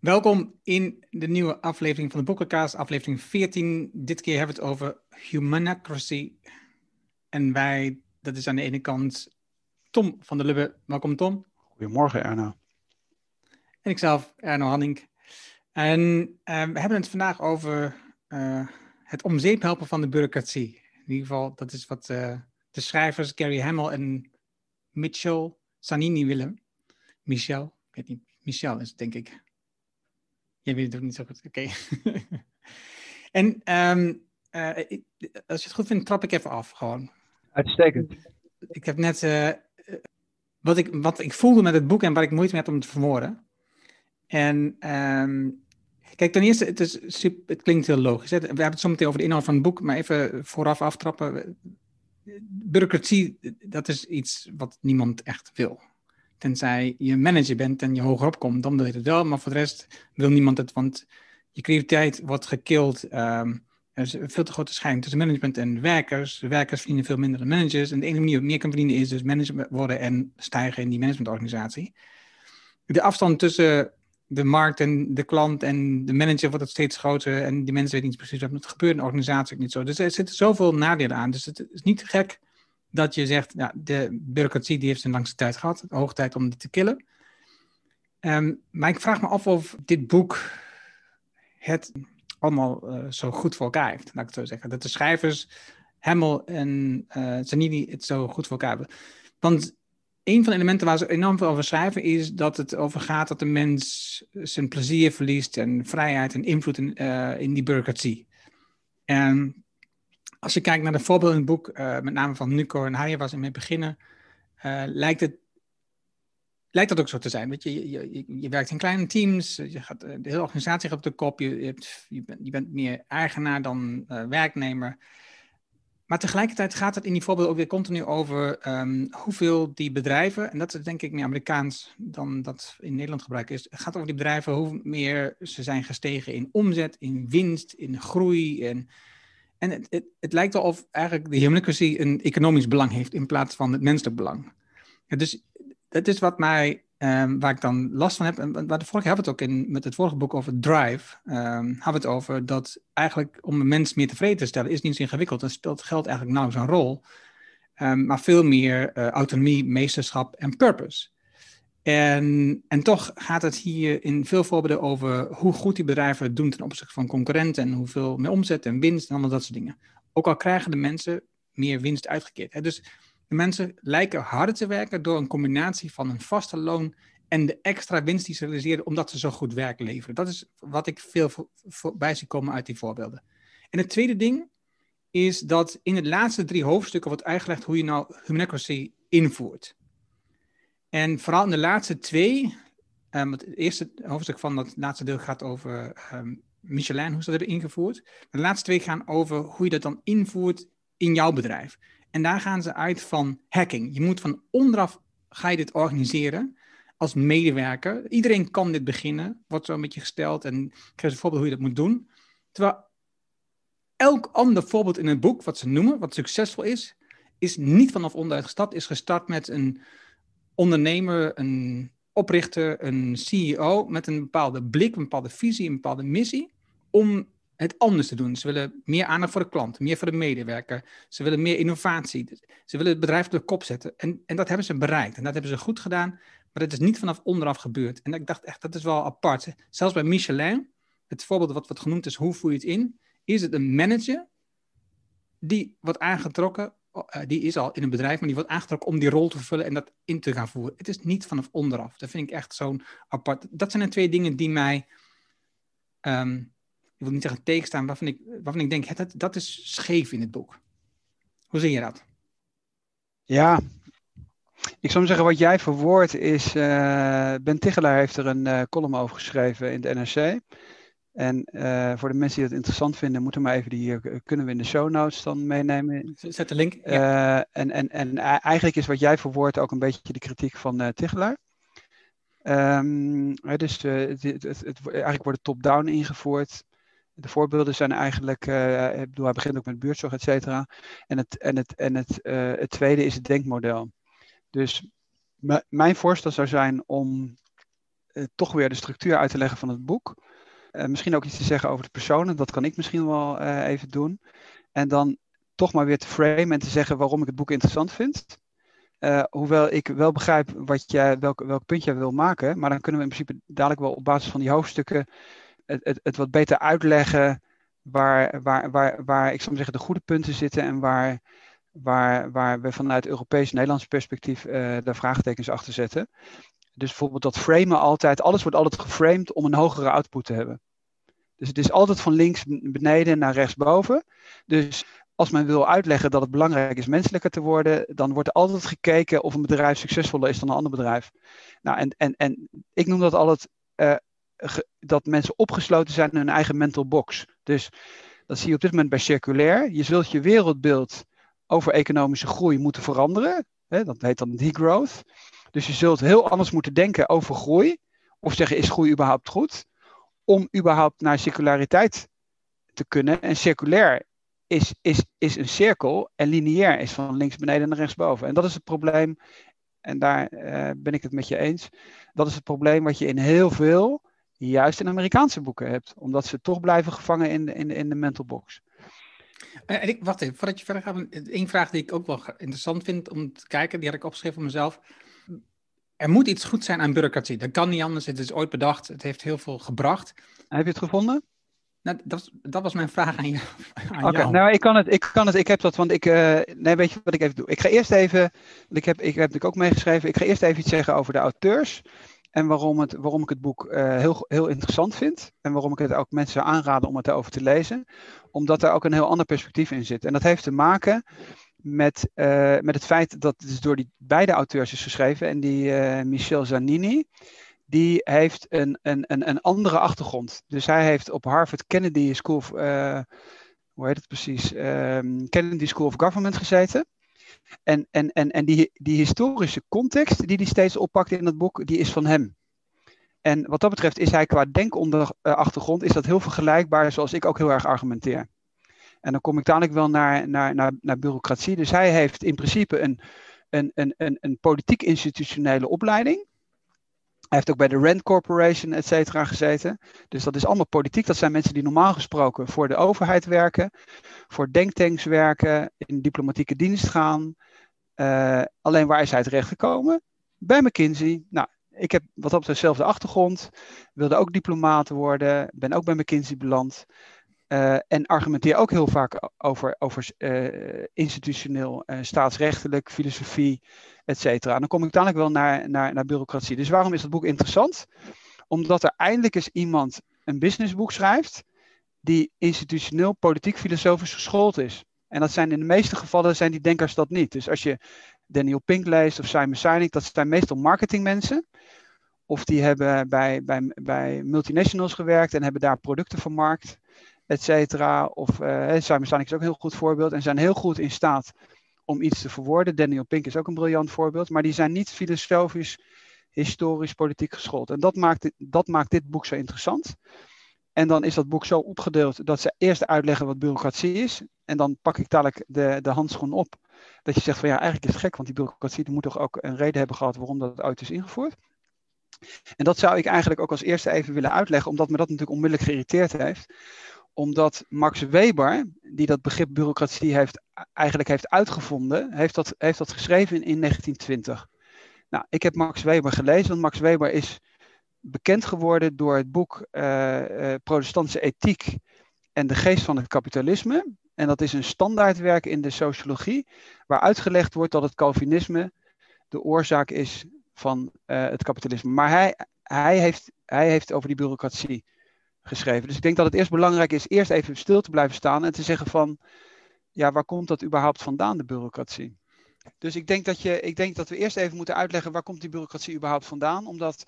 Welkom in de nieuwe aflevering van de Boekenkaas, aflevering 14. Dit keer hebben we het over humanocracy. En wij, dat is aan de ene kant Tom van der Lubbe. Welkom Tom. Goedemorgen Erno. En ikzelf, Erno Hanning. En uh, we hebben het vandaag over uh, het omzeep helpen van de bureaucratie. In ieder geval, dat is wat uh, de schrijvers Gary Hamel en Mitchell Sanini willen. Michel, ik weet niet, Michel is het denk ik. Jij weet het ook niet zo goed. Oké. Okay. en um, uh, als je het goed vindt, trap ik even af gewoon. Uitstekend. Ik heb net uh, wat, ik, wat ik voelde met het boek en waar ik moeite mee had om te verwoorden. En um, kijk, ten eerste, het, is super, het klinkt heel logisch. Hè? We hebben het zo meteen over de inhoud van het boek, maar even vooraf aftrappen. Bureaucratie, dat is iets wat niemand echt wil. Tenzij je manager bent en je hogerop komt, dan wil je het wel. Maar voor de rest wil niemand het, want je creativiteit wordt gekild. Um, er is veel te grote scheiding tussen management en werkers. Werkers verdienen veel minder dan managers. En de enige manier om meer kan verdienen is dus manager worden en stijgen in die managementorganisatie. De afstand tussen de markt en de klant en de manager wordt steeds groter. En die mensen weten niet precies wat er gebeurt in de organisatie ook niet zo. Dus er zitten zoveel nadelen aan. Dus het is niet gek dat je zegt, ja, de bureaucratie die heeft zijn langste tijd gehad. Hoog tijd om dit te killen. Um, maar ik vraag me af of dit boek het allemaal uh, zo goed voor elkaar heeft, laat ik het zo zeggen. Dat de schrijvers, Hemmel en uh, Zanini, het zo goed voor elkaar hebben. Want een van de elementen waar ze enorm veel over schrijven is dat het over gaat dat de mens zijn plezier verliest en vrijheid en invloed in, uh, in die bureaucratie. En als je kijkt naar de voorbeelden in het boek, uh, met name van Nuco en Haya, waar ze mee beginnen, uh, lijkt, het, lijkt dat ook zo te zijn. Weet je, je, je, werkt in kleine teams, je gaat, de hele organisatie gaat op de kop, je, je, bent, je bent meer eigenaar dan werknemer. Maar tegelijkertijd gaat het in die voorbeelden ook weer continu over um, hoeveel die bedrijven, en dat is denk ik meer Amerikaans dan dat in Nederland gebruikt is, het gaat over die bedrijven, hoe meer ze zijn gestegen in omzet, in winst, in groei, en en het, het, het, lijkt wel of eigenlijk de humanocracy een economisch belang heeft in plaats van het menselijk belang. Dus dat is wat mij, um, waar ik dan last van heb. En waar de vorige hebben we het ook in, met het vorige boek over Drive. Um, hebben we het over dat eigenlijk om een mens meer tevreden te stellen is niet zo ingewikkeld. Dan speelt geld eigenlijk nauwelijks een rol. Um, maar veel meer uh, autonomie, meesterschap en purpose. En, en toch gaat het hier in veel voorbeelden over hoe goed die bedrijven het doen ten opzichte van concurrenten en hoeveel meer omzet en winst en allemaal dat soort dingen. Ook al krijgen de mensen meer winst uitgekeerd. Hè. Dus de mensen lijken harder te werken door een combinatie van een vaste loon en de extra winst die ze realiseren omdat ze zo goed werk leveren. Dat is wat ik veel voorbij zie komen uit die voorbeelden. En het tweede ding is dat in de laatste drie hoofdstukken wordt uitgelegd hoe je nou humanocracy invoert. En vooral in de laatste twee, um, het eerste hoofdstuk van dat laatste deel gaat over um, Michelin, hoe ze dat hebben ingevoerd. De laatste twee gaan over hoe je dat dan invoert in jouw bedrijf. En daar gaan ze uit van hacking. Je moet van onderaf ga je dit organiseren als medewerker. Iedereen kan dit beginnen, wordt zo een beetje gesteld en krijg een voorbeeld hoe je dat moet doen. Terwijl elk ander voorbeeld in het boek, wat ze noemen, wat succesvol is, is niet vanaf onderuit gestart, is gestart met een ondernemer, een oprichter, een CEO met een bepaalde blik, een bepaalde visie, een bepaalde missie om het anders te doen. Ze willen meer aandacht voor de klant, meer voor de medewerker. Ze willen meer innovatie. Ze willen het bedrijf op de kop zetten. En, en dat hebben ze bereikt. En dat hebben ze goed gedaan. Maar het is niet vanaf onderaf gebeurd. En ik dacht echt, dat is wel apart. Zelfs bij Michelin, het voorbeeld wat wordt genoemd is hoe voer je het in, is het een manager die wordt aangetrokken eh, die is al in een bedrijf, maar die wordt aangetrokken om die rol te vervullen en dat in te gaan voeren. Het is niet vanaf onderaf. Dat vind ik echt zo'n apart. Dat zijn de twee dingen die mij, um, ik wil niet zeggen tegenstaan, waarvan ik, waarvan ik denk, dat, dat is scheef in het boek. Hoe zie je dat? Ja, ik zou zeggen, wat jij verwoordt is, uh, Ben Tichelaar heeft er een uh, column over geschreven in de NRC. En uh, voor de mensen die het interessant vinden, moeten maar even die uh, kunnen we in de show notes dan meenemen. Zet de link. Ja. Uh, en, en, en eigenlijk is wat jij verwoordt ook een beetje de kritiek van uh, Tichelaar. Um, dus het, het, het, het, eigenlijk wordt het top-down ingevoerd. De voorbeelden zijn eigenlijk, ik bedoel, hij begint ook met buurtzorg, et cetera. En, het, en, het, en het, het tweede is het denkmodel. Dus mijn voorstel zou zijn om toch weer de structuur uit te leggen van het boek. Misschien ook iets te zeggen over de personen, dat kan ik misschien wel even doen. En dan toch maar weer te framen en te zeggen waarom ik het boek interessant vind. hoewel ik wel begrijp wat jij, welk, welk punt jij wil maken, maar dan kunnen we in principe dadelijk wel op basis van die hoofdstukken het, het, het wat beter uitleggen waar, waar, waar, waar ik zou zeggen de goede punten zitten en waar, waar, waar we vanuit Europees-Nederlands perspectief daar vraagtekens achter zetten. Dus bijvoorbeeld dat framen altijd, alles wordt altijd geframed om een hogere output te hebben. Dus het is altijd van links beneden naar rechtsboven. Dus als men wil uitleggen dat het belangrijk is menselijker te worden, dan wordt er altijd gekeken of een bedrijf succesvoller is dan een ander bedrijf. Nou, en, en, en ik noem dat altijd uh, dat mensen opgesloten zijn in hun eigen mental box. Dus dat zie je op dit moment bij circulair. Je zult je wereldbeeld over economische groei moeten veranderen. Hè, dat heet dan degrowth. Dus je zult heel anders moeten denken over groei. Of zeggen, is groei überhaupt goed? Om überhaupt naar circulariteit te kunnen. En circulair is, is, is een cirkel en lineair is van links beneden naar rechts boven. En dat is het probleem, en daar uh, ben ik het met je eens. Dat is het probleem wat je in heel veel juist in Amerikaanse boeken hebt. Omdat ze toch blijven gevangen in de, in in de mental box. Uh, ik, wacht even, voordat je verder gaat. Eén vraag die ik ook wel interessant vind om te kijken, die had ik opgeschreven voor mezelf. Er moet iets goed zijn aan bureaucratie. Dat kan niet anders. Het is ooit bedacht. Het heeft heel veel gebracht. Heb je het gevonden? Nou, dat, dat, was mijn vraag aan, jou. Oké, nou ik kan het, ik kan het, ik heb dat, want ik, uh, nee, weet je wat ik even doe? Ik ga eerst even, ik heb, ik heb natuurlijk ook meegeschreven, ik ga eerst even iets zeggen over de auteurs. En waarom, het, waarom ik het boek uh, heel, heel interessant vind. En waarom ik het ook mensen aanraden om het erover te lezen. Omdat er ook een heel ander perspectief in zit. En dat heeft te maken met, uh, met het feit dat het dus door die beide auteurs is geschreven. En die uh, Michel Zanini, die heeft een, een, een, een andere achtergrond. Dus hij heeft op Harvard Kennedy School of, hoe heet het precies? Um, Kennedy School of Government gezeten. En, en, en, en die, die historische context die hij steeds oppakt in het boek, die is van hem. En wat dat betreft is hij qua denkonderachtergrond is dat heel vergelijkbaar zoals ik ook heel erg argumenteer. En dan kom ik dadelijk wel naar, naar, naar, naar bureaucratie. Dus hij heeft in principe een, een, een, een, een politiek-institutionele opleiding. Hij heeft ook bij de Rand Corporation, et cetera, gezeten. Dus dat is allemaal politiek. Dat zijn mensen die normaal gesproken voor de overheid werken, voor denktanks werken, in diplomatieke dienst gaan. Uh, alleen waar is hij terecht gekomen? Bij McKinsey. Nou, ik heb wat betreft dezelfde achtergrond. Wilde ook diplomaat worden. Ben ook bij McKinsey beland. Uh, en argumenteer ook heel vaak over, over uh, institutioneel, uh, staatsrechtelijk, filosofie, et cetera. En dan kom ik dadelijk wel naar, naar, naar bureaucratie. Dus waarom is dat boek interessant? Omdat er eindelijk eens iemand een businessboek schrijft die institutioneel, politiek, filosofisch geschoold is. En dat zijn in de meeste gevallen zijn die denkers dat niet. Dus als je Daniel Pink leest of Simon Sinek, dat zijn meestal marketingmensen. Of die hebben bij, bij, bij multinationals gewerkt en hebben daar producten vermarkt et. Of uh, Simon is ook een heel goed voorbeeld. En zijn heel goed in staat om iets te verwoorden. Daniel Pink is ook een briljant voorbeeld. Maar die zijn niet filosofisch, historisch, politiek geschoold. En dat maakt, dat maakt dit boek zo interessant. En dan is dat boek zo opgedeeld dat ze eerst uitleggen wat bureaucratie is. En dan pak ik dadelijk de, de handschoen op. Dat je zegt van ja, eigenlijk is het gek, want die bureaucratie moet toch ook een reden hebben gehad waarom dat uit is ingevoerd. En dat zou ik eigenlijk ook als eerste even willen uitleggen, omdat me dat natuurlijk onmiddellijk geïrriteerd heeft omdat Max Weber, die dat begrip bureaucratie heeft, eigenlijk heeft uitgevonden, heeft dat, heeft dat geschreven in, in 1920. Nou, ik heb Max Weber gelezen, want Max Weber is bekend geworden door het boek uh, uh, Protestantse Ethiek en de Geest van het Kapitalisme. En dat is een standaardwerk in de sociologie, waar uitgelegd wordt dat het Calvinisme de oorzaak is van uh, het kapitalisme. Maar hij, hij, heeft, hij heeft over die bureaucratie geschreven. Dus ik denk dat het eerst belangrijk is eerst even stil te blijven staan en te zeggen van, ja, waar komt dat überhaupt vandaan, de bureaucratie? Dus ik denk dat, je, ik denk dat we eerst even moeten uitleggen waar komt die bureaucratie überhaupt vandaan. Omdat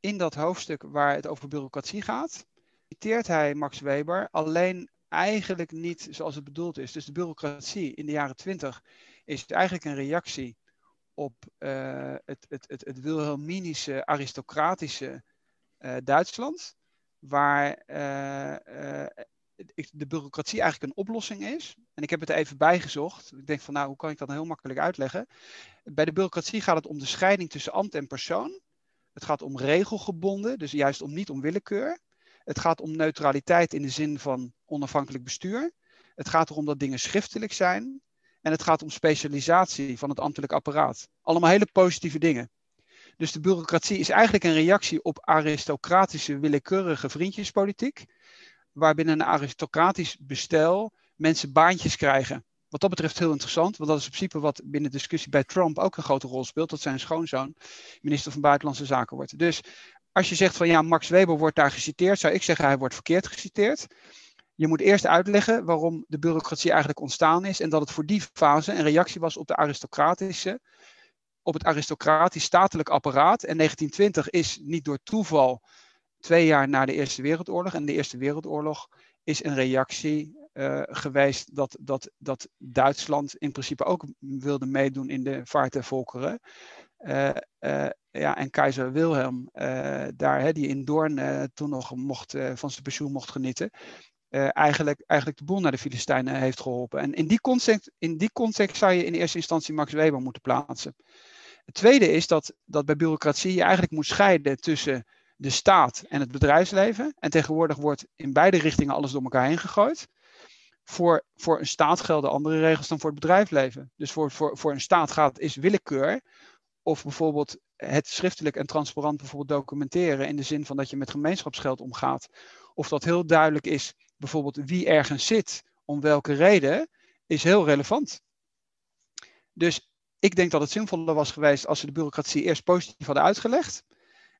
in dat hoofdstuk waar het over bureaucratie gaat, citeert hij Max Weber alleen eigenlijk niet zoals het bedoeld is. Dus de bureaucratie in de jaren twintig is eigenlijk een reactie op uh, het, het, het, Wilhelminische aristocratische uh, Duitsland waar uh, uh, de bureaucratie eigenlijk een oplossing is. En ik heb het even bijgezocht. Ik denk van nou, hoe kan ik dat nou heel makkelijk uitleggen? Bij de bureaucratie gaat het om de scheiding tussen ambt en persoon. Het gaat om regelgebonden, dus juist om niet om willekeur. Het gaat om neutraliteit in de zin van onafhankelijk bestuur. Het gaat erom dat dingen schriftelijk zijn. En het gaat om specialisatie van het ambtelijk apparaat. Allemaal hele positieve dingen. Dus de bureaucratie is eigenlijk een reactie op aristocratische, willekeurige vriendjespolitiek. Waarbinnen een aristocratisch bestel mensen baantjes krijgen. Wat dat betreft heel interessant, want dat is in principe wat binnen de discussie bij Trump ook een grote rol speelt. Dat zijn schoonzoon minister van Buitenlandse Zaken wordt. Dus als je zegt van ja, Max Weber wordt daar geciteerd, zou ik zeggen hij wordt verkeerd geciteerd. Je moet eerst uitleggen waarom de bureaucratie eigenlijk ontstaan is en dat het voor die fase een reactie was op de aristocratische, op het aristocratisch statelijk apparaat. En 1920 is niet door toeval twee jaar na de Eerste Wereldoorlog. En de Eerste Wereldoorlog is een reactie uh, geweest dat, dat, dat Duitsland in principe ook wilde meedoen in de vaart der volkeren. Uh, uh, ja, en keizer Wilhelm, daar, hè, die in Doorn toen nog mocht, van zijn pensioen mocht genieten, eigenlijk, eigenlijk de boel naar de Filistijnen heeft geholpen. En in die, context, in die context zou je in eerste instantie Max Weber moeten plaatsen. Het tweede is dat, dat bij bureaucratie je eigenlijk moet scheiden tussen de staat en het bedrijfsleven. En tegenwoordig wordt in beide richtingen alles door elkaar heen gegooid. Voor, voor een staat gelden andere regels dan voor het bedrijfsleven. Dus voor, voor, voor een staat gaat, is willekeur. Of bijvoorbeeld het schriftelijk en transparant bijvoorbeeld documenteren. In de zin van dat je met gemeenschapsgeld omgaat. Of dat heel duidelijk is, bijvoorbeeld wie ergens zit, om welke reden, is heel relevant. Dus ik denk dat het zinvoller was geweest als ze de bureaucratie eerst positief hadden uitgelegd.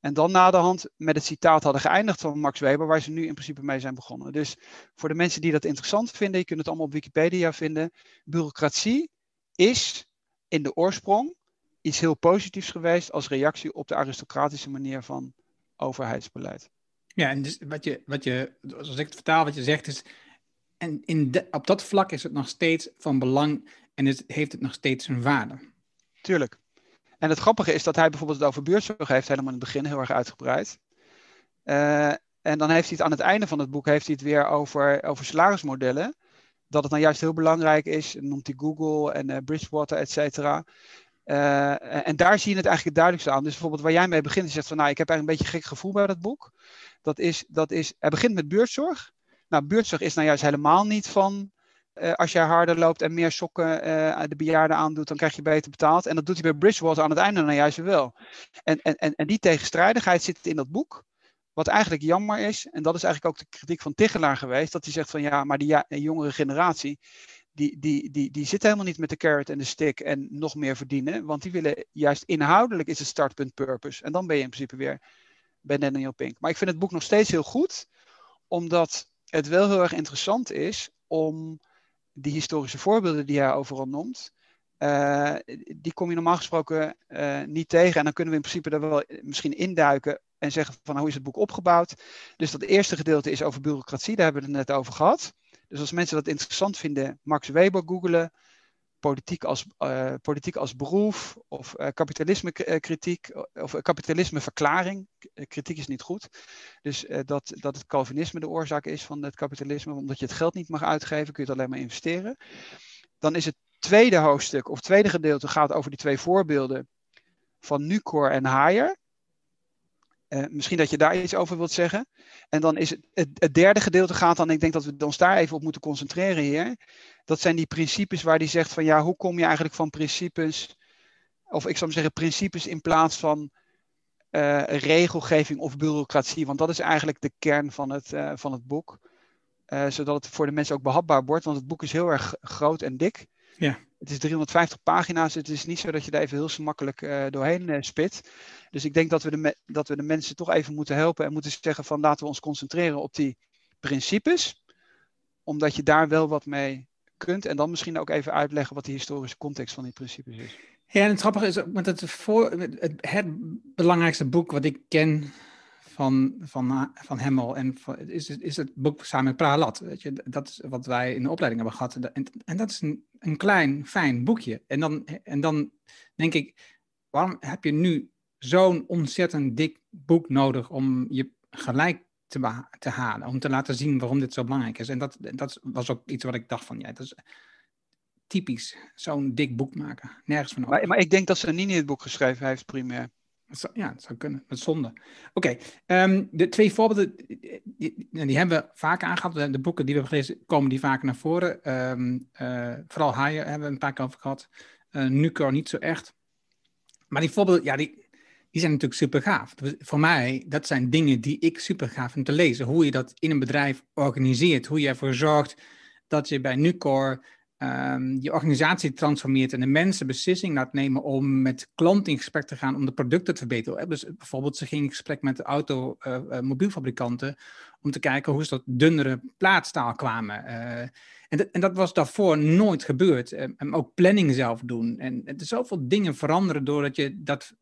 En dan na de hand met het citaat hadden geëindigd van Max Weber, waar ze nu in principe mee zijn begonnen. Dus voor de mensen die dat interessant vinden, je kunt het allemaal op Wikipedia vinden. Bureaucratie is in de oorsprong iets heel positiefs geweest als reactie op de aristocratische manier van overheidsbeleid. Ja, en dus wat je, wat je, als ik het vertaal, wat je zegt is, en in op dat vlak is het nog steeds van belang en het, heeft het nog steeds een waarde. Tuurlijk. En het grappige is dat hij bijvoorbeeld het over buurtzorg heeft, helemaal in het begin heel erg uitgebreid. Uh, en dan heeft hij het aan het einde van het boek heeft hij het weer over, over salarismodellen. Dat het nou juist heel belangrijk is, noemt hij Google en uh, Bridgewater, et cetera. Uh, en daar zie je het eigenlijk het duidelijkste aan. Dus bijvoorbeeld waar jij mee begint, je zegt van nou, ik heb eigenlijk een beetje gek gevoel bij dat boek. Dat is, dat is, hij begint met buurtzorg. Nou, buurtzorg is nou juist helemaal niet van uh, als jij harder loopt en meer sokken uh, de bejaarden aandoet, dan krijg je beter betaald. En dat doet hij bij Bridgewater aan het einde nou juist wel. En, en, en, en die tegenstrijdigheid zit in dat boek. Wat eigenlijk jammer is, en dat is eigenlijk ook de kritiek van Tichelaar geweest, dat hij zegt van ja, maar die jongere generatie, die, die, die, die zit helemaal niet met de carrot en de stick en nog meer verdienen. Want die willen juist inhoudelijk is het startpunt purpose. En dan ben je in principe weer bij Daniel Pink. Maar ik vind het boek nog steeds heel goed, omdat het wel heel erg interessant is om die historische voorbeelden die hij overal noemt, uh, die kom je normaal gesproken uh, niet tegen. En dan kunnen we in principe er wel misschien induiken en zeggen van hoe is het boek opgebouwd. Dus dat eerste gedeelte is over bureaucratie, daar hebben we het net over gehad. Dus als mensen dat interessant vinden, Max Weber googelen politiek als, uh, politiek als beroep of uh, kapitalisme kritiek of kapitalisme verklaring. Kritiek is niet goed. Dus dat, dat het Calvinisme de oorzaak is van het kapitalisme, omdat je het geld niet mag uitgeven, kun je het alleen maar investeren. Dan is het tweede hoofdstuk of tweede gedeelte gaat over die twee voorbeelden van Nucor en Haier. Uh, misschien dat je daar iets over wilt zeggen. En dan is het, het, derde gedeelte gaat dan, ik denk dat we ons daar even op moeten concentreren hier. Dat zijn die principes waar die zegt van ja, hoe kom je eigenlijk van principes, of ik zou zeggen principes in plaats van uh, regelgeving of bureaucratie. Want dat is eigenlijk de kern van het, uh, van het boek. zodat het voor de mensen ook behapbaar wordt, want het boek is heel erg groot en dik. Ja. Het is 350 pagina's. Het is niet zo dat je daar even heel makkelijk uh, doorheen uh, spit. Dus ik denk dat we, de dat we de mensen toch even moeten helpen en moeten zeggen van laten we ons concentreren op die principes. Omdat je daar wel wat mee kunt. En dan misschien ook even uitleggen wat de historische context van die principes is. Ja, en het grappige is, met het, voor, het, het belangrijkste boek wat ik ken van, van, van en van, is, is het boek samen Pralat. Weet je, dat is wat wij in de opleiding hebben gehad. En, en dat is een, een klein, fijn boekje. En dan, en dan denk ik, waarom heb je nu zo'n ontzettend dik boek nodig om je gelijk te, te halen? Om te laten zien waarom dit zo belangrijk is. En dat, dat was ook iets wat ik dacht van, ja, dat is typisch, zo'n dik boek maken. Nergens van maar, maar, ik denk dat ze niet in het boek geschreven heeft, primair. Ja, dat zou kunnen. Dat is zonde. Oké, ehm, de twee voorbeelden, die, die, hebben we vaak aangehaald. De boeken die we hebben gelezen, komen die vaker naar voren. Uh, vooral Haaien hebben we een paar keer over gehad. Uh, niet zo echt. Maar die voorbeelden, ja, die, die zijn natuurlijk super gaaf. Voor mij, dat zijn dingen die ik super gaaf vind te lezen. Hoe je dat in een bedrijf organiseert. Hoe je ervoor zorgt dat je bij Nucor je organisatie transformeert en de mensen beslissing laat nemen om met klanten in gesprek te gaan om de producten te verbeteren. Dus bijvoorbeeld, ze ging in gesprek met de automobielfabrikanten uh, uh, om te kijken hoe ze tot dunnere plaatstaal kwamen. Uh, en, dat, en, dat, was daarvoor nooit gebeurd. En ook planning zelf doen. En er zoveel dingen veranderen doordat je dat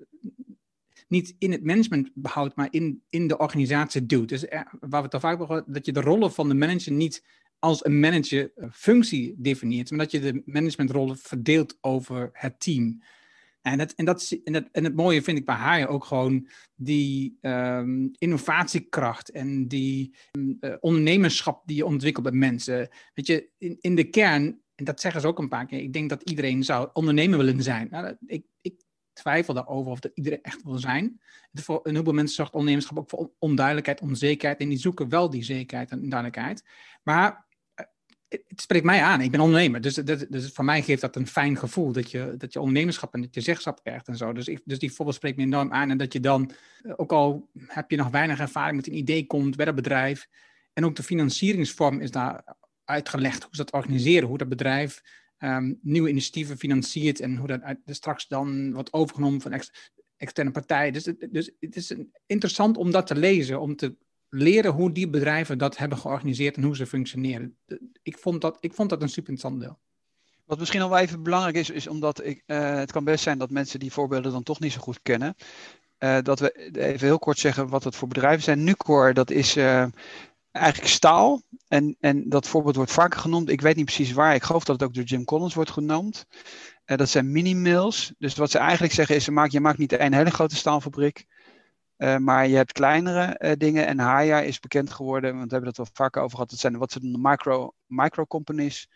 niet in het management behoudt, maar in, in de organisatie doet. Dus waar we het al vaak over dat je de rollen van de manager niet als een manager functie definieert, maar dat je de managementrollen verdeelt over het team. En, dat, en, dat, en, het mooie vind ik bij haar ook gewoon die um, innovatiekracht en die uh, ondernemerschap die je ontwikkelt bij mensen. Weet je, in, in de kern, en dat zeggen ze ook een paar keer, ik denk dat iedereen zou ondernemer willen zijn. Nou, ik, ik twijfel daarover of dat iedereen echt wil zijn. Voor een heleboel mensen zorgt ondernemerschap ook voor onduidelijkheid, onzekerheid. En die zoeken wel die zekerheid en duidelijkheid. Maar het spreekt mij aan. Ik ben ondernemer. Dus, dat, dus voor mij geeft dat een fijn gevoel. Dat je, dat je ondernemerschap en dat je zeggenschap krijgt en zo. Dus, dus die voorbeeld spreekt me enorm aan. En dat je dan, eh, ook al heb je nog weinig ervaring met een idee komt bij dat bedrijf. En ook de financieringsvorm is daar uitgelegd. Hoe ze dat organiseren. Hoe dat bedrijf um, nieuwe initiatieven financiert. En hoe dat dus straks dan wordt overgenomen van ex, externe partijen. Dus, dus het is interessant om dat te lezen. Om te leren hoe die bedrijven dat hebben georganiseerd en hoe ze functioneren. Ik vond dat, ik vond dat een super interessant deel. Wat misschien al wel even belangrijk is, is omdat ik, uh, het kan best zijn dat mensen die voorbeelden dan toch niet zo goed kennen. Uh, dat we even heel kort zeggen wat het voor bedrijven zijn. Nucor, dat is uh, eigenlijk staal. En, en dat voorbeeld wordt vaker genoemd. Ik weet niet precies waar. Ik geloof dat het ook door Jim Collins wordt genoemd. dat zijn mini-mills. Dus wat ze eigenlijk zeggen is, je maakt niet één hele grote staalfabriek. Uh, maar je hebt kleinere uh, dingen en Haya is bekend geworden, want we hebben het wel vaker over gehad. Dat zijn wat ze de micro, micro companies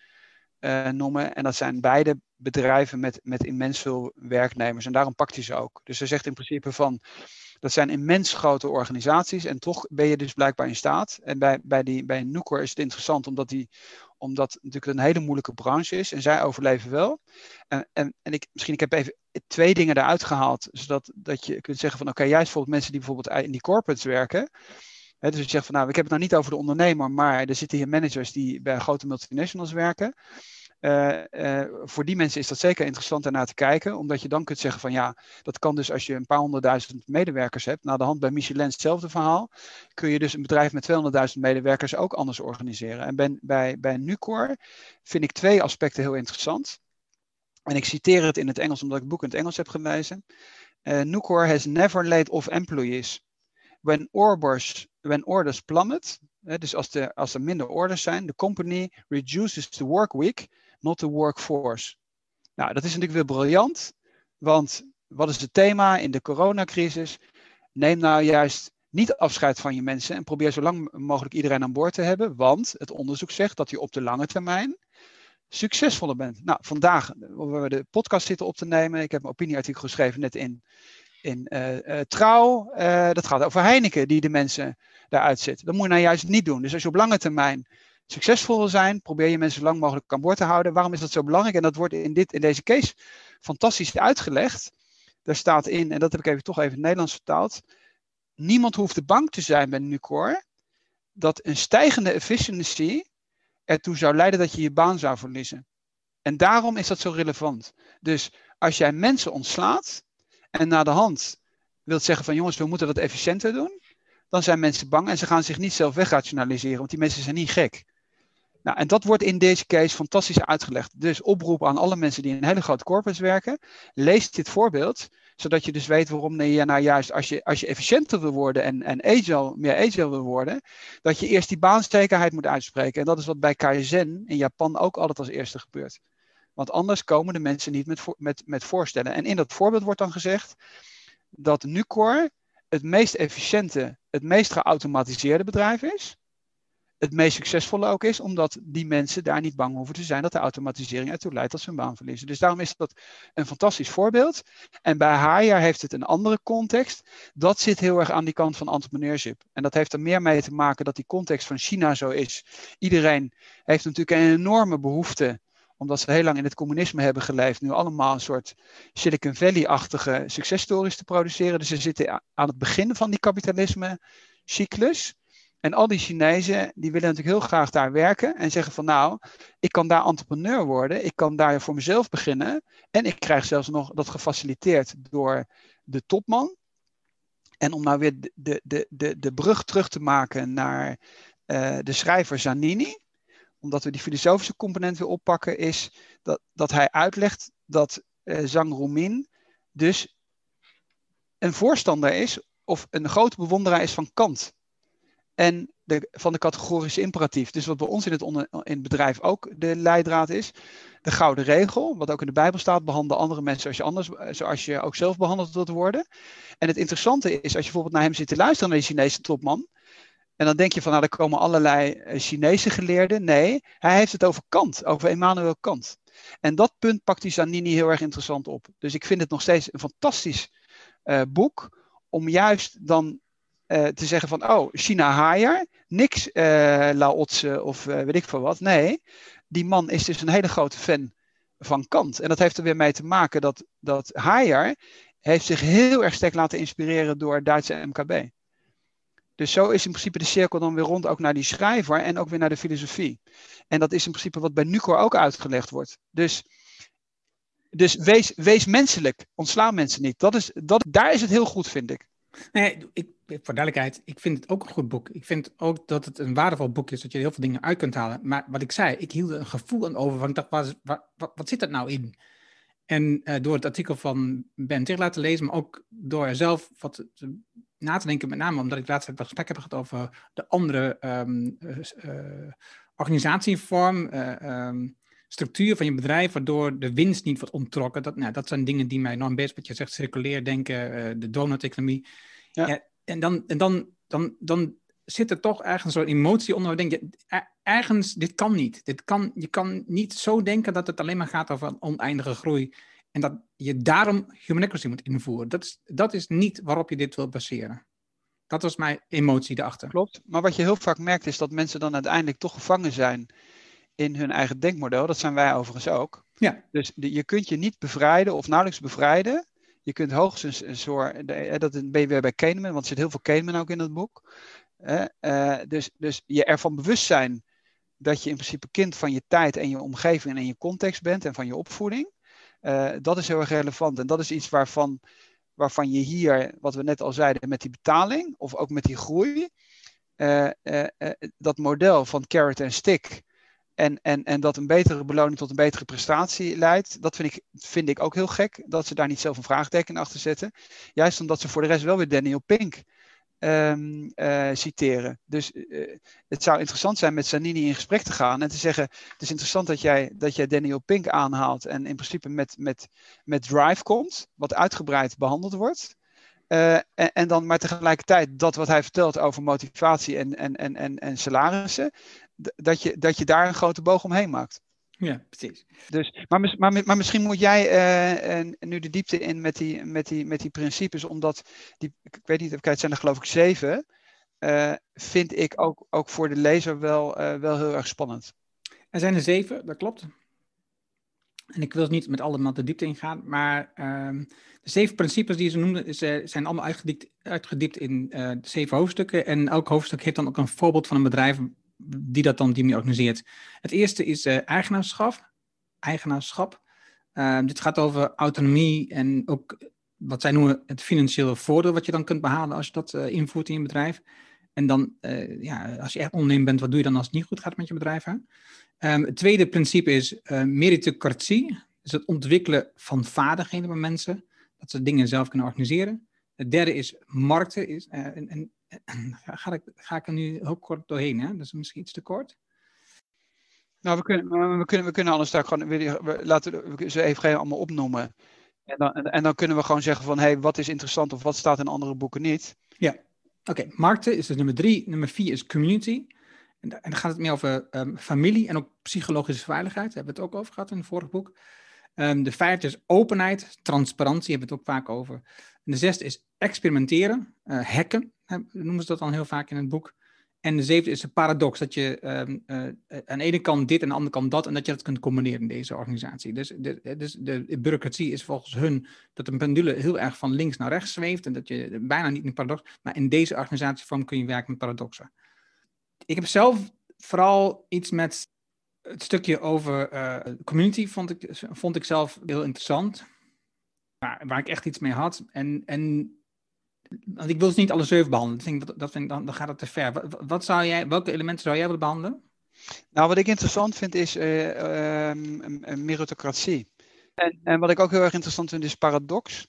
uh, noemen. En dat zijn beide bedrijven met, met immens veel werknemers. En daarom pakt hij ze ook. Dus hij zegt in principe van, dat zijn immens grote organisaties en toch ben je dus blijkbaar in staat. En bij, bij, die, bij Nucor is het interessant omdat, die, omdat het natuurlijk een hele moeilijke branche is en zij overleven wel. En, en, en ik, misschien ik heb even twee dingen eruit gehaald, zodat dat je kunt zeggen van oké, okay, juist bijvoorbeeld mensen die bijvoorbeeld in die corporates werken. Dus je zegt van nou, ik heb het nou niet over de ondernemer, maar er zitten hier managers die bij grote multinationals werken. Uh, uh, voor die mensen is dat zeker interessant naar te kijken, omdat je dan kunt zeggen van ja, dat kan dus als je een paar honderdduizend medewerkers hebt. Na de hand bij Michelin hetzelfde verhaal. Kun je dus een bedrijf met 200.000 medewerkers ook anders organiseren. En ben, bij, bij Nucor vind ik twee aspecten heel interessant. En ik citeer het in het Engels omdat ik het boek in het Engels heb gelezen. Uh, Nucor has never laid off employees. When orders, when orders plummet, dus als, de, als er minder orders zijn, the company reduces the work week not the workforce. Nou, dat is natuurlijk weer briljant, want wat is het thema in de coronacrisis? Neem nou juist niet afscheid van je mensen en probeer zo lang mogelijk iedereen aan boord te hebben, want het onderzoek zegt dat je op de lange termijn succesvoller bent. Nou, vandaag, waar we de podcast zitten op te nemen, ik heb een opinieartikel geschreven net in, in uh, uh, Trouw. Uh, dat gaat over Heineken, die de mensen daaruit zitten. Dat moet je nou juist niet doen. Dus als je op lange termijn succesvol wil zijn, probeer je mensen zo lang mogelijk aan boord te houden. Waarom is dat zo belangrijk? En dat wordt in, dit, in deze case fantastisch uitgelegd. Daar staat in, en dat heb ik even, toch even in het Nederlands vertaald. Niemand hoeft bang te zijn bij Nucor dat een stijgende efficiency ertoe zou leiden dat je je baan zou verliezen. En daarom is dat zo relevant. Dus als jij mensen ontslaat en na de hand wilt zeggen van jongens, we moeten dat efficiënter doen, dan zijn mensen bang en ze gaan zich niet zelf wegrationaliseren, want die mensen zijn niet gek. Nou, en dat wordt in deze case fantastisch uitgelegd. Dus oproep aan alle mensen die in hele grote corporates werken. Lees dit voorbeeld, zodat je dus weet waarom je nou juist als je, als je efficiënter wil worden en, en agile, meer agile wil worden, dat je eerst die baanstekerheid moet uitspreken. En dat is wat bij Kaizen in Japan ook altijd als eerste gebeurt. Want anders komen de mensen niet met, met, met voorstellen. En in dat voorbeeld wordt dan gezegd dat Nucor het meest efficiënte, het meest geautomatiseerde bedrijf is. Het meest succesvolle ook is, omdat die mensen daar niet bang hoeven te zijn dat de automatisering ertoe leidt dat ze hun baan verliezen. Dus daarom is dat een fantastisch voorbeeld. En bij Haya heeft het een andere context. Dat zit heel erg aan die kant van entrepreneurship. En dat heeft er meer mee te maken dat die context van China zo is. Iedereen heeft natuurlijk een enorme behoefte omdat ze heel lang in het communisme hebben geleefd, nu allemaal een soort Silicon Valley-achtige successtories te produceren. Dus ze zitten aan het begin van die kapitalisme-cyclus. En al die Chinezen, die willen natuurlijk heel graag daar werken en zeggen van nou, ik kan daar entrepreneur worden, ik kan daar voor mezelf beginnen en ik krijg zelfs nog dat gefaciliteerd door de topman. En om nou weer de, de, de, de brug terug te maken naar uh, de schrijver Zanini, omdat we die filosofische component weer oppakken, is dat, dat hij uitlegt dat uh, Zhang Rumin dus een voorstander is of een grote bewonderaar is van Kant. En de, van de categorische imperatief. Dus wat bij ons in het, in het bedrijf ook de leidraad is. De gouden regel, wat ook in de Bijbel staat, behandel andere mensen zoals je, anders, zoals je ook zelf behandeld wilt worden. En het interessante is, als je bijvoorbeeld naar hem zit te luisteren, naar die Chinese topman. En dan denk je van, nou, er komen allerlei eh, Chinese geleerden. Nee, hij heeft het over Kant, over Immanuel Kant. En dat punt pakt die Zanini heel erg interessant op. Dus ik vind het nog steeds een fantastisch uh, boek om juist dan uh, te zeggen van, oh, China Haier, niks uh, of uh, weet ik veel wat. Nee, die man is dus een hele grote fan van Kant. En dat heeft er weer mee te maken dat, dat Haier heeft zich heel erg sterk laten inspireren door Duitse MKB. Dus zo is in principe de cirkel dan weer rond ook naar die schrijver en ook weer naar de filosofie. En dat is in principe wat bij Nucor ook uitgelegd wordt. Dus, dus wees, wees menselijk, ontsla mensen niet. Dat is, dat, daar is het heel goed, vind ik. Nee, ik, voor duidelijkheid, ik vind het ook een goed boek. Ik vind ook dat het een waardevol boek is, dat je heel veel dingen uit kunt halen. Maar wat ik zei, ik hield een gevoel aan over, want ik dacht, wat, wat, wat zit dat nou in? En uh, door het artikel van Ben Tig laten lezen, maar ook door er zelf wat na te denken, met name omdat ik laatst een gesprek heb gehad over de andere um, uh, organisatievorm, um, structuur van je bedrijf, waardoor de winst niet wordt onttrokken. Dat, nou, dat zijn dingen die mij enorm bezig, wat je zegt, circulair denken, de donut-economie. Ja. ja. En dan, en dan, dan, dan zit er toch ergens zo'n emotie onder. Denk je, ergens, dit kan niet. Dit kan, je kan niet zo denken dat het alleen maar gaat over een oneindige groei. En dat je daarom human equity moet invoeren. Dat is, dat is niet waarop je dit wil baseren. Dat was mijn emotie erachter. Klopt. Maar wat je heel vaak merkt is dat mensen dan uiteindelijk toch gevangen zijn in hun eigen denkmodel. Dat zijn wij overigens ook. Ja. Dus je kunt je niet bevrijden of nauwelijks bevrijden. Je kunt hoogstens een soort, dat ben je weer bij Kahneman, want er zit heel veel Kahneman ook in het boek. Uh, dus, dus je ervan bewust zijn dat je in principe kind van je tijd en je omgeving en je context bent en van je opvoeding. Uh, dat is heel erg relevant. En dat is iets waarvan, waarvan je hier, wat we net al zeiden, met die betaling of ook met die groei, uh, dat model van carrot en stick. En, en, en dat een betere beloning tot een betere prestatie leidt. Dat vind ik, vind ik ook heel gek. Dat ze daar niet zelf een vraagteken achter zetten. Juist omdat ze voor de rest wel weer Daniel Pink um, uh, citeren. Dus uh, het zou interessant zijn met Zanini in gesprek te gaan en te zeggen: Het is interessant dat jij, dat jij Daniel Pink aanhaalt en in principe met, met, met Drive komt, wat uitgebreid behandeld wordt. Uh, en, en, dan maar tegelijkertijd dat wat hij vertelt over motivatie en, en, en, en, en salarissen, dat je, dat je daar een grote boog omheen maakt. Ja, precies. Dus, maar, maar, maar misschien moet jij uh, nu de diepte in met die, met die, met die principes, omdat die, ik weet niet, het zijn er geloof ik zeven, uh, vind ik ook, ook voor de lezer wel, uh, wel heel erg spannend. Er zijn er zeven, dat klopt. En ik wil niet met allemaal de diepte ingaan, maar ehm, de zeven principes die ze noemden is, zijn allemaal uitgediept, uitgediept in zeven hoofdstukken. En elk hoofdstuk heeft dan ook een voorbeeld van een bedrijf die dat dan die manier organiseert. Het eerste is uh, eigenaarschap. eigenaarschap. Uh, dit gaat over autonomie en ook wat zij noemen het financiële voordeel wat je dan kunt behalen als je dat uh, invoert in je bedrijf. En dan, ja, als je echt ondernemer bent, wat doe je dan als het niet goed gaat met je bedrijf? Hè? Um, het tweede principe is meritocratie. Dus het ontwikkelen van vaardigheden bij mensen. Dat ze dingen zelf kunnen organiseren. Het derde is markten. Is, en ga, ik, ga ik er nu heel kort doorheen, hè? Dat is misschien iets te kort. Nou, we kunnen, we kunnen, we kunnen anders daar gewoon, we, laten we ze even allemaal opnoemen. En dan, en dan kunnen we gewoon zeggen van, hé, hey, wat is interessant of wat staat in andere boeken niet. Ja, oké. Okay. Markten is dus nummer drie. Nummer vier is community. En, en dan gaat het meer over ehm, familie en ook psychologische veiligheid. Daar hebben we het ook over gehad in het vorige boek. Ehm, de vijfde is openheid, transparantie, hebben we het ook vaak over. En de zesde is experimenteren, uh, hacken, noemen ze dat dan heel vaak in het boek. En de zevende is een paradox, dat je um, uh, aan de ene kant dit en aan de andere kant dat, en dat je dat kunt combineren in deze organisatie. Dus de, dus de bureaucratie is volgens hun dat een pendule heel erg van links naar rechts zweeft en dat je bijna niet een paradox, maar in deze organisatievorm kun je werken met paradoxen. Ik heb zelf vooral iets met het stukje over community, vond ik, vond ik zelf heel interessant. Waar, waar ik echt iets mee had. En, en want ik wil dus niet alle zeven behandelen. Dat vind ik, dat vind ik, dan, dan gaat het te ver. Wat, wat, zou jij, welke elementen zou jij willen behandelen? Nou, wat ik interessant vind is uh, meritocratie. En, en wat ik ook heel erg interessant vind is paradox.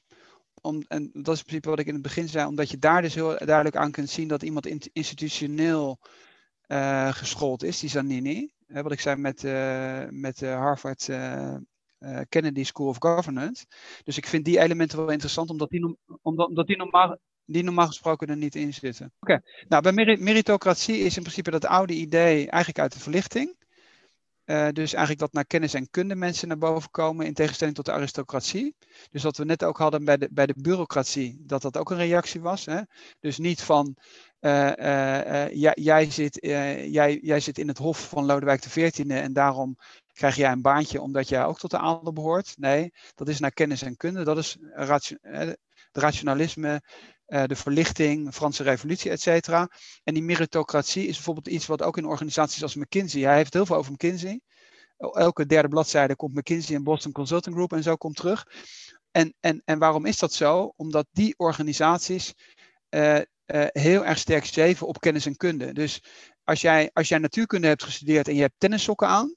Om, en dat is in principe wat ik in het begin zei, omdat je daar dus heel duidelijk aan kunt zien dat iemand institutioneel uh, geschoold is, die Zanini. wat ik zei met, uh, met Harvard Kennedy School of Governance. Dus ik vind die elementen wel interessant, omdat die, omdat, omdat die normaal die normaal gesproken er niet in zitten. Oké, nou bij meritocratie is in principe dat oude idee eigenlijk uit de verlichting. Uh, dus eigenlijk dat naar kennis en kunde mensen naar boven komen in tegenstelling tot de aristocratie. Dus wat we net ook hadden bij de, bij de bureaucratie, dat dat ook een reactie was. Hè? Dus niet van uh, uh, jij, jij, zit, jij, jij zit in het hof van Lodewijk XIV en daarom krijg jij een baantje omdat jij ook tot de adel behoort. Nee, dat is naar kennis en kunde. Dat is het rationalisme, de verlichting, Franse revolutie, et cetera. En die meritocratie is bijvoorbeeld iets wat ook in organisaties als McKinsey, hij heeft heel veel over McKinsey. Elke derde bladzijde komt McKinsey en Boston Consulting Group en zo komt terug. En, en, en waarom is dat zo? Omdat die organisaties uh, uh, heel erg sterk streven op kennis en kunde. Dus als jij, als jij natuurkunde hebt gestudeerd en je hebt tennissokken aan,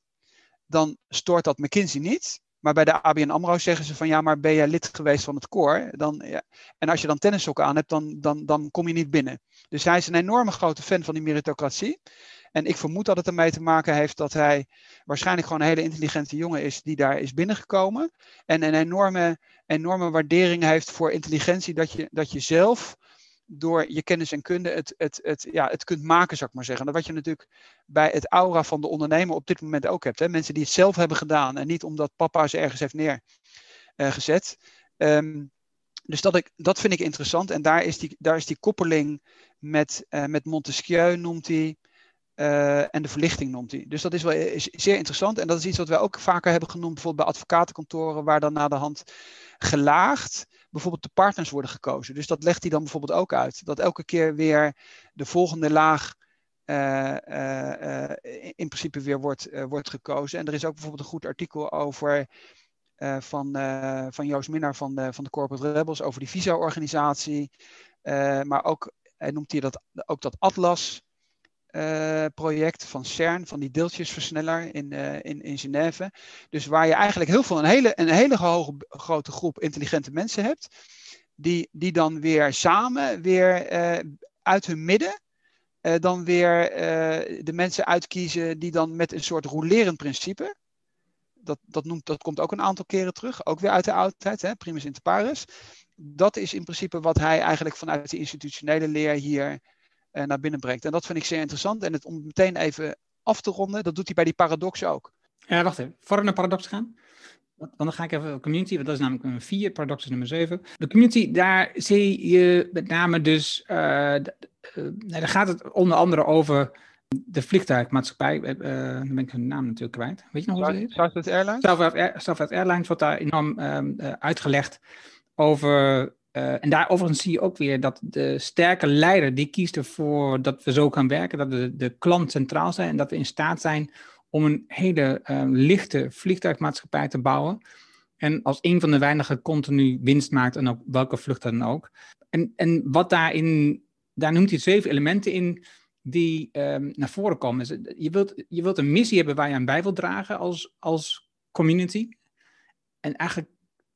dan stoort dat McKinsey niet. Maar bij de ABN AMRO zeggen ze van ja, maar ben jij lid geweest van het koor? Dan, ja. En als je dan tennissokken aan hebt, dan, dan, dan kom je niet binnen. Dus hij is een enorme grote fan van die meritocratie. En ik vermoed dat het ermee te maken heeft dat hij waarschijnlijk gewoon een hele intelligente jongen is die daar is binnengekomen. En een enorme, enorme waardering heeft voor intelligentie, dat je, dat je zelf door je kennis en kunde het, het, het, ja, het kunt maken, zou ik maar zeggen. Wat je natuurlijk bij het aura van de ondernemer op dit moment ook hebt. Hè? Mensen die het zelf hebben gedaan en niet omdat papa ze ergens heeft neergezet. Uh, um, dus dat, ik, dat vind ik interessant. En daar is die, daar is die koppeling met, uh, met Montesquieu, noemt hij. Uh, en de verlichting noemt hij. Dus dat is wel zeer interessant. En dat is iets wat wij ook vaker hebben genoemd, bijvoorbeeld bij advocatenkantoren, waar dan na de hand gelaagd bijvoorbeeld de partners worden gekozen. Dus dat legt hij dan bijvoorbeeld ook uit. Dat elke keer weer de volgende laag uh, uh, in principe weer wordt, wordt gekozen. En er is ook bijvoorbeeld een goed artikel over. van, van Joost Minnaar van de, van de Corporate Rebels over die visa-organisatie. maar ook, hij noemt hier dat, ook dat Atlas project van CERN, van die deeltjesversneller in, uh, in, in Genève. Dus waar je eigenlijk heel veel, een hele, een hele hoge, grote groep intelligente mensen hebt, die, die dan weer samen, weer uh, uit hun midden, dan weer de mensen uitkiezen die dan met een soort rolerend principe, dat, dat, noemt, dat komt ook een aantal keren terug, ook weer uit de oudheid, hè, primus inter pares. Dat is in principe wat hij eigenlijk vanuit de institutionele leer hier naar binnen brengt. En dat vind ik zeer interessant. En het, om meteen even af te ronden, dat doet hij bij die paradox ook. Ja, wacht even. Voor we naar paradox gaan. Want dan ga ik even community, want dat is namelijk nummer 4, paradox is nummer 7. De community, daar zie je met name dus, uh, daar gaat het onder andere over de vliegtuigmaatschappij. Uh, dan ben ik hun naam natuurlijk kwijt. Weet je nog hoe ze heet? Southwest Airlines? Southwest Airlines wordt daar enorm um, uitgelegd over uh, en daar zie je ook weer dat de sterke leider die kiest ervoor dat we zo gaan werken, dat de, de klant centraal zijn en dat we in staat zijn om een hele uh, lichte vliegtuigmaatschappij te bouwen. En als een van de weinigen continu winst maakt en ook welke vlucht dan ook. En, en wat daarin, daar noemt hij zeven elementen in die um, naar voren komen. Je wilt, je wilt een missie hebben waar je aan bij wilt dragen als, als community. En eigenlijk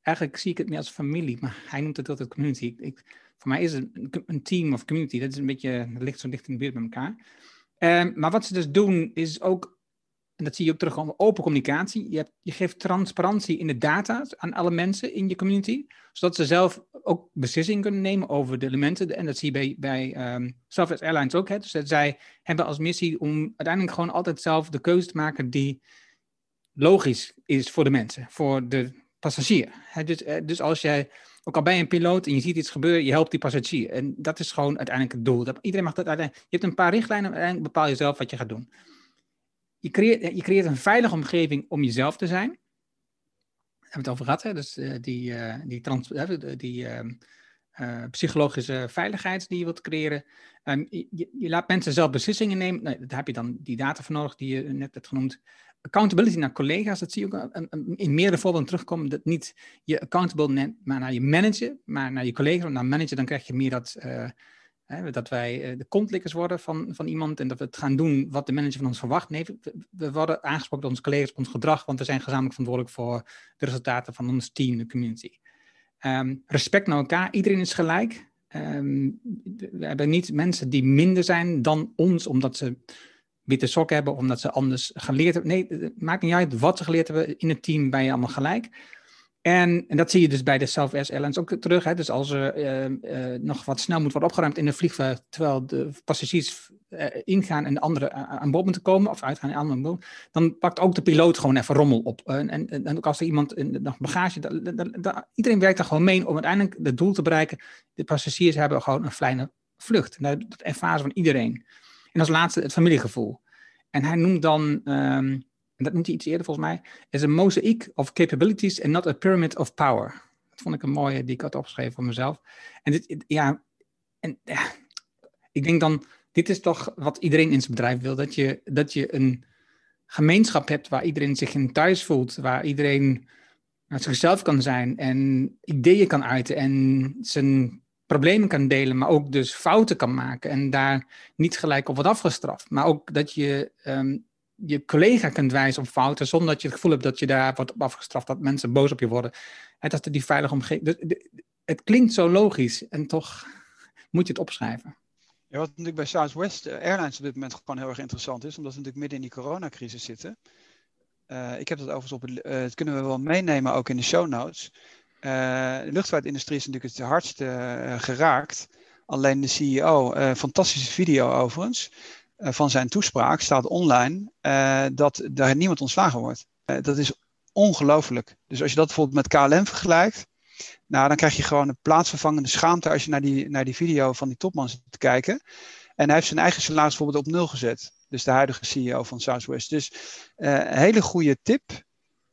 eigenlijk zie ik het meer als familie, maar hij noemt het altijd community. Ik, voor mij is het een, team of community. Dat is een beetje, dat ligt zo dicht in de buurt bij elkaar. Um, maar wat ze dus doen, is ook en dat zie je ook terug op open communicatie. Je, hebt, je geeft transparantie in de data aan alle mensen in je community, zodat ze zelf ook beslissingen kunnen nemen over de elementen. En dat zie je bij, bij um, Southwest Airlines ook. Hè. Dus dat zij hebben als missie om uiteindelijk gewoon altijd zelf de keuze te maken die logisch is voor de mensen, voor de passagier. Dus, eh, dus als jij, ook al bij een piloot en je ziet iets gebeuren, je helpt die passagier. En dat is gewoon uiteindelijk het doel. Iedereen mag dat uiteindelijk. Je hebt een paar richtlijnen, uiteindelijk bepaal je zelf wat je gaat doen. Je creëert, je creëert een veilige omgeving om jezelf te zijn. Daar hebben we het over gehad? Dus uh, die, die, die psychologische veiligheid die je wilt creëren. Je, je, laat mensen zelf beslissingen nemen. Nee, daar heb je dan die data voor nodig die je net hebt genoemd accountability naar collega's, dat zie je ook in meerdere voorbeelden terugkomen. Dat niet je accountable maar naar je manager, maar naar je collega's. Want naar manager dan krijg je meer dat, uh, hè, dat wij uh, de kontlikkers worden van, van iemand en dat we het gaan doen wat de manager van ons verwacht. Nee, we, worden aangesproken door onze collega's op ons gedrag, want we zijn gezamenlijk verantwoordelijk voor de resultaten van ons team, de community. Um, respect naar elkaar, iedereen is gelijk. Um, we hebben niet mensen die minder zijn dan ons, omdat ze witte sok hebben, omdat ze anders geleerd hebben. Nee, het maakt niet uit wat ze geleerd hebben. In het team ben je allemaal gelijk. En, en dat zie je dus bij de Southwest Airlines ook terug. Hè? Dus als er uh, uh, nog wat snel moet worden opgeruimd in een vliegtuig, terwijl de passagiers uh, ingaan en de anderen aan boord moeten komen, of uitgaan en aan boord, dan pakt ook de piloot gewoon even rommel op. en, en, en ook als er iemand nog bagage, iedereen werkt er gewoon mee om uiteindelijk het doel te bereiken. De passagiers hebben gewoon een fijne vlucht. Dat, dat ervaren van iedereen. En als laatste het familiegevoel. En hij noemt dan, um, dat noemt hij iets eerder volgens mij, is a mosaic of capabilities and not a pyramid of power. Dat vond ik een mooie die ik had opgeschreven voor mezelf. En dit, ja, en ja, ik denk dan, dit is toch wat iedereen in zijn bedrijf wil, dat je, dat je een gemeenschap hebt waar iedereen zich in thuis voelt, waar iedereen zichzelf kan zijn en ideeën kan uiten en zijn problemen kan delen, maar ook dus fouten kan maken en daar niet gelijk op wordt afgestraft. Maar ook dat je um, je collega kunt wijzen op fouten zonder dat je het gevoel hebt dat je daar wordt afgestraft, dat mensen boos op je worden. En dat is die veilige omgeving. Het klinkt zo logisch en toch moet je het opschrijven. Wat natuurlijk bij Southwest Airlines op dit moment gewoon heel erg interessant is, omdat we natuurlijk midden in die coronacrisis zitten. Uh, ik heb dat overigens op het, dat kunnen we wel meenemen ook in de show notes. Uh, de luchtvaartindustrie is natuurlijk het hardst uh, geraakt. Alleen de CEO, uh, fantastische video overigens, van zijn toespraak staat online dat daar niemand ontslagen wordt. dat is ongelooflijk. Dus als je dat bijvoorbeeld met KLM vergelijkt, nou, dan krijg je gewoon een plaatsvervangende schaamte als je naar die, naar die video van die topman zit te kijken. En hij heeft zijn eigen salaris bijvoorbeeld op nul gezet. Dus de huidige CEO van Southwest. Dus een hele goede tip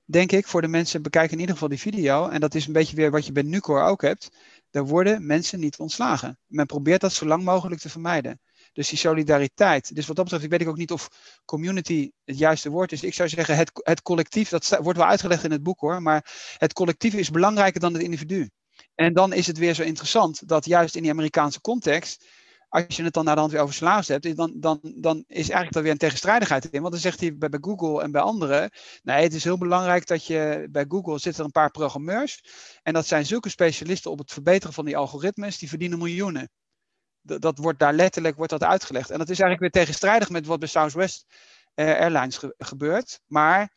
denk ik, voor de mensen. Bekijk in ieder geval die video. En dat is een beetje weer wat je bij Nucor ook hebt. Daar worden mensen niet ontslagen. Men probeert dat zo lang mogelijk te vermijden. Dus die solidariteit. Dus wat dat betreft, ik weet ik ook niet of community het juiste woord is. Ik zou zeggen, het, het collectief, dat wordt wel uitgelegd in het boek hoor. Maar het collectief is belangrijker dan het individu. En dan is het weer zo interessant dat juist in die Amerikaanse context als je het dan naar de hand weer over salaris hebt, dan, dan, dan is eigenlijk daar weer een tegenstrijdigheid in. Want dan zegt hij bij, Google en bij anderen, nee, het is heel belangrijk dat je, bij Google zitten er een paar programmeurs. En dat zijn zulke specialisten op het verbeteren van die algoritmes, die verdienen miljoenen. Dat, wordt daar letterlijk wordt dat uitgelegd. En dat is eigenlijk weer tegenstrijdig met wat bij Southwest eh, Airlines gebeurt. Maar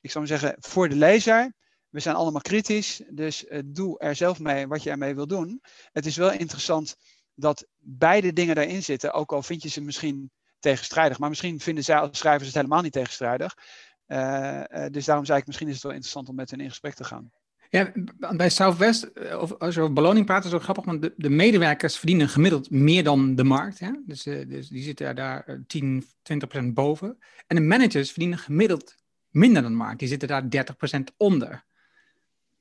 ik zou maar zeggen, voor de lezer, we zijn allemaal kritisch, dus uh, doe er zelf mee wat je ermee wil doen. Het is wel interessant dat beide dingen daarin zitten, ook al vind je ze misschien tegenstrijdig. Maar misschien vinden zij als schrijvers het helemaal niet tegenstrijdig. Uh, uh, dus daarom zei ik, misschien is het wel interessant om met hen in gesprek te gaan. Ja, bij Southwest, eh, of als je over beloning praat, is het ook grappig, want de, de, medewerkers verdienen gemiddeld meer dan de markt. Hè? Dus, uh, dus die zitten daar 10, 20 procent boven. En de managers verdienen gemiddeld minder dan de markt. Die zitten daar 30 procent onder.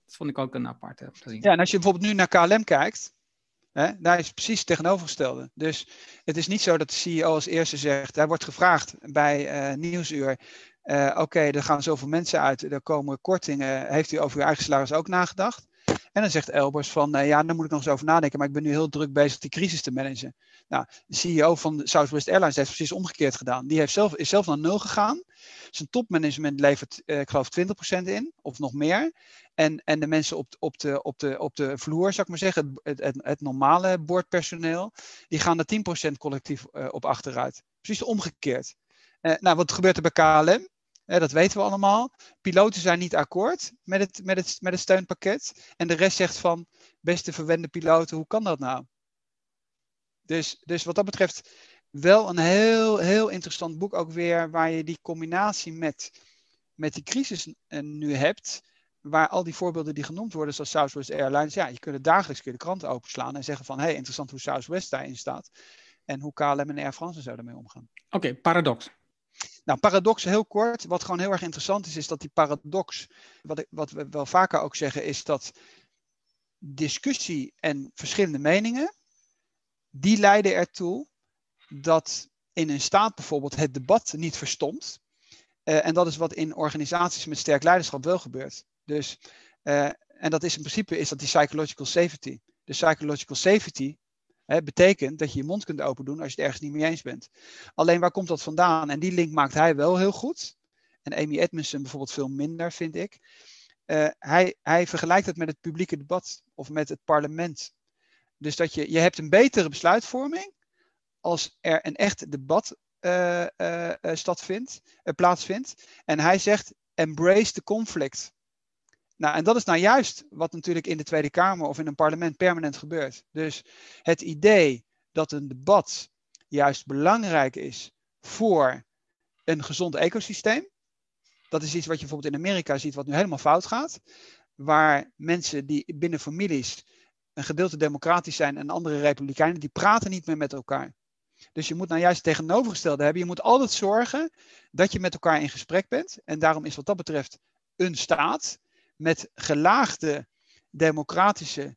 Dat vond ik ook een aparte. Ja, en als je bijvoorbeeld nu naar KLM kijkt, Daar is precies het tegenovergestelde. Dus het is niet zo dat de CEO als eerste zegt, hij wordt gevraagd bij uh, Nieuwsuur, uh, oké, er gaan zoveel mensen uit, er komen kortingen, heeft u over uw eigen salaris ook nagedacht? En dan zegt Elbers van, uh, ja, daar moet ik nog eens over nadenken, maar ik ben nu heel druk bezig die crisis te managen. Nou, de CEO van Southwest Airlines heeft precies omgekeerd gedaan. Die heeft zelf, is zelf naar nul gegaan. Zijn topmanagement levert, uh, ik geloof, 20% in, of nog meer. En, en de mensen op, op, de, op, de, op de vloer, zou ik maar zeggen, het, het, het normale boordpersoneel, die gaan er 10% collectief uh, op achteruit. Precies omgekeerd. Nou, wat gebeurt er bij KLM? Dat weten we allemaal. Piloten zijn niet akkoord met het, met, het, met het steunpakket. En de rest zegt van, beste verwende piloten, hoe kan dat nou? Dus, dus wat dat betreft wel een heel, heel interessant boek ook weer, waar je die combinatie met, met die crisis nu hebt, waar al die voorbeelden die genoemd worden, zoals Southwest Airlines, ja, je kunt dagelijks de kranten openslaan en zeggen van, hé, hey, interessant hoe Southwest daarin staat en hoe KLM en Air France zouden ermee omgaan. Oké, paradox. Nou, paradox heel kort. Wat gewoon heel erg interessant is, is dat die paradox, wat, ik, wat we wel vaker ook zeggen, is dat discussie en verschillende meningen, die leiden ertoe dat in een staat bijvoorbeeld het debat niet verstomt. Uh, en dat is wat in organisaties met sterk leiderschap wel gebeurt. Dus, uh, en dat is in principe is dat die psychological safety. De psychological safety hè, betekent dat je je mond kunt open doen als je het ergens niet mee eens bent. Alleen waar komt dat vandaan? En die link maakt hij wel heel goed. En Amy Edmondson bijvoorbeeld veel minder, vind ik. Uh, hij, hij vergelijkt het met het publieke debat of met het parlement. Dus dat je, je hebt een betere besluitvorming als er een echt debat uh, stattvindt, plaatsvindt. En hij zegt, embrace the conflict. Nou, en dat is nou juist wat natuurlijk in de Tweede Kamer of in een parlement permanent gebeurt. Dus het idee dat een debat juist belangrijk is voor een gezond ecosysteem. Dat is iets wat je bijvoorbeeld in Amerika ziet, wat nu helemaal fout gaat. Waar mensen die binnen families een gedeelte democratisch zijn en andere republikeinen, die praten niet meer met elkaar. Dus je moet nou juist het tegenovergestelde hebben. Je moet altijd zorgen dat je met elkaar in gesprek bent. En daarom is wat dat betreft een staat met gelaagde democratische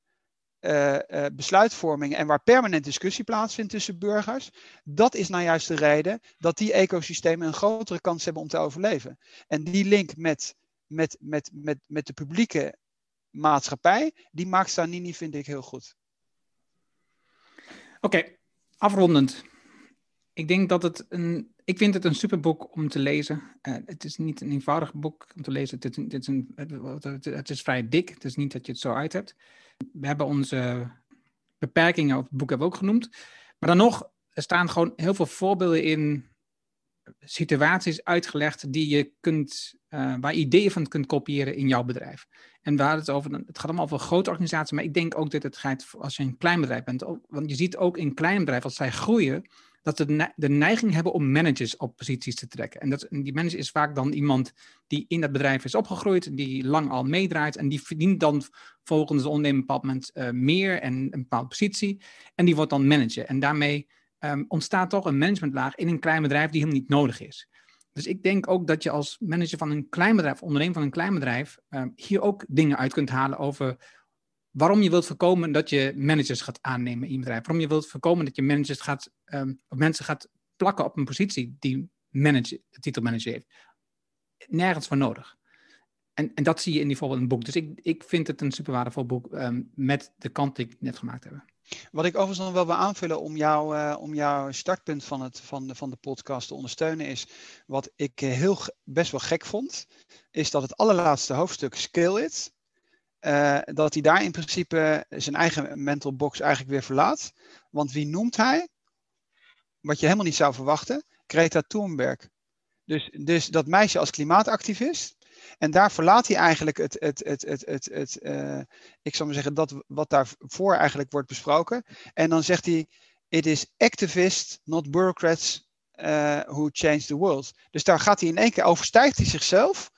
uh, besluitvorming en waar permanent discussie plaatsvindt tussen burgers, dat is nou juist de reden dat die ecosystemen een grotere kans hebben om te overleven. En die link met, met, met, met, met de publieke maatschappij, die maakt Stanini, vind ik, heel goed. Oké, afrondend. Ik denk dat het een. Ik vind het een superboek om te lezen. Uh, het is niet een eenvoudig boek om te lezen. Het is, het, is een, het, is vrij dik. Het is niet dat je het zo uit hebt. We hebben onze beperkingen op het boek hebben we ook genoemd. Maar dan nog, er staan gewoon heel veel voorbeelden in situaties uitgelegd die je kunt, uh, waar ideeën van kunt kopiëren in jouw bedrijf. En we hadden het over, het gaat allemaal over grote organisaties, maar ik denk ook dat het gaat als je een klein bedrijf bent. Want je ziet ook in klein bedrijven, als zij groeien, dat ze de neiging hebben om managers op posities te trekken. En dat, die manager is vaak dan iemand die in dat bedrijf is opgegroeid, die lang al meedraait en die verdient dan volgens de ondernemer een bepaald moment uh, meer en een bepaalde positie. En die wordt dan manager. En daarmee um, ontstaat toch een managementlaag in een klein bedrijf die helemaal niet nodig is. Dus ik denk ook dat je als manager van een klein bedrijf, ondernemer van een klein bedrijf, um, hier ook dingen uit kunt halen over waarom je wilt voorkomen dat je managers gaat aannemen in je bedrijf. Waarom je wilt voorkomen dat je managers gaat, um, mensen gaat plakken op een positie die manager, de titel manager heeft. Nergens voor nodig. En, en dat zie je in die voorbeeld in boek. Dus ik, ik vind het een super waardevol boek um, met de kant die ik net gemaakt heb. Wat ik overigens nog wel wil aanvullen om, jou, uh, om jouw startpunt van, het, van, de, van de podcast te ondersteunen is, wat ik uh, heel best wel gek vond, is dat het allerlaatste hoofdstuk Scale It, uh, dat hij daar in principe zijn eigen mental box eigenlijk weer verlaat. Want wie noemt hij? Wat je helemaal niet zou verwachten, Greta Thunberg. Dus, dus dat meisje als klimaatactivist. En daar verlaat hij eigenlijk het, het, het, het, het, het uh, ik zou maar zeggen, dat wat daarvoor eigenlijk wordt besproken. En dan zegt hij, it is activists, not bureaucrats, uh, who change the world. Dus daar gaat hij in één keer, overstijgt hij zichzelf.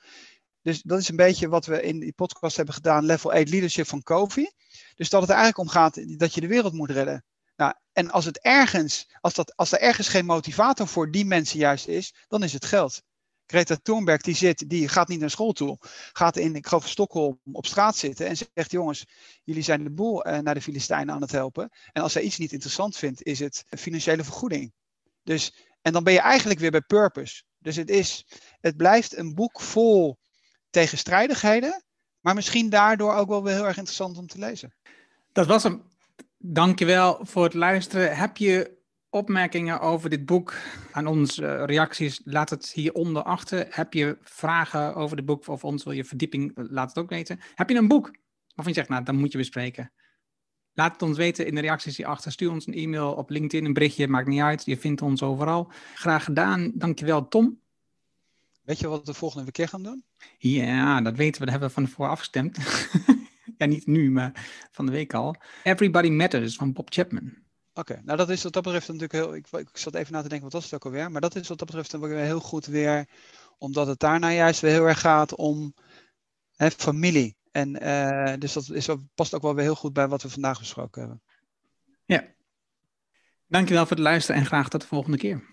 Dus dat is een beetje wat we in die podcast hebben gedaan, level 8 leadership van Kofi. Dus dat het eigenlijk om gaat dat je de wereld moet redden. Nou, en als het ergens, als, dat, als er ergens geen motivator voor die mensen juist is, dan is het geld. Greta Thunberg die zit, die gaat niet naar school toe, gaat in, ik geloof Stockholm op straat zitten en zegt, jongens, jullie zijn de boel uh, naar de Filistijnen aan het helpen. En als zij iets niet interessant vindt, is het financiële vergoeding. Dus, en dan ben je eigenlijk weer bij purpose. Dus het is, het blijft een boek vol tegenstrijdigheden, maar misschien daardoor ook wel weer heel erg interessant om te lezen. Dat was hem. Dankjewel voor het luisteren. Heb je opmerkingen over dit boek aan ons, uh, reacties, laat het hieronder achter. Heb je vragen over het boek of ons, wil je verdieping, laat het ook weten. Heb je een boek waarvan je zegt, nou, dan moet je bespreken. Laat het ons weten in de reacties hierachter. Stuur ons een e-mail op LinkedIn, een berichtje, maakt niet uit. Je vindt ons overal. Graag gedaan. Dankjewel, Tom. Weet je wat we de volgende keer gaan doen? Ja, dat weten we. Dat hebben we van tevoren afgestemd. ja, niet nu, maar van de week al. Everybody Matters van Bob Chapman. Oké, nou dat is wat dat betreft natuurlijk heel. Ik, ik zat even na te denken, wat was het ook alweer? Maar dat is wat dat betreft dan weer heel goed weer, omdat het daarna juist weer heel erg gaat om hè, familie. En uh, dus dat is, past ook wel weer heel goed bij wat we vandaag besproken hebben. Ja. Dankjewel voor het luisteren en graag tot de volgende keer.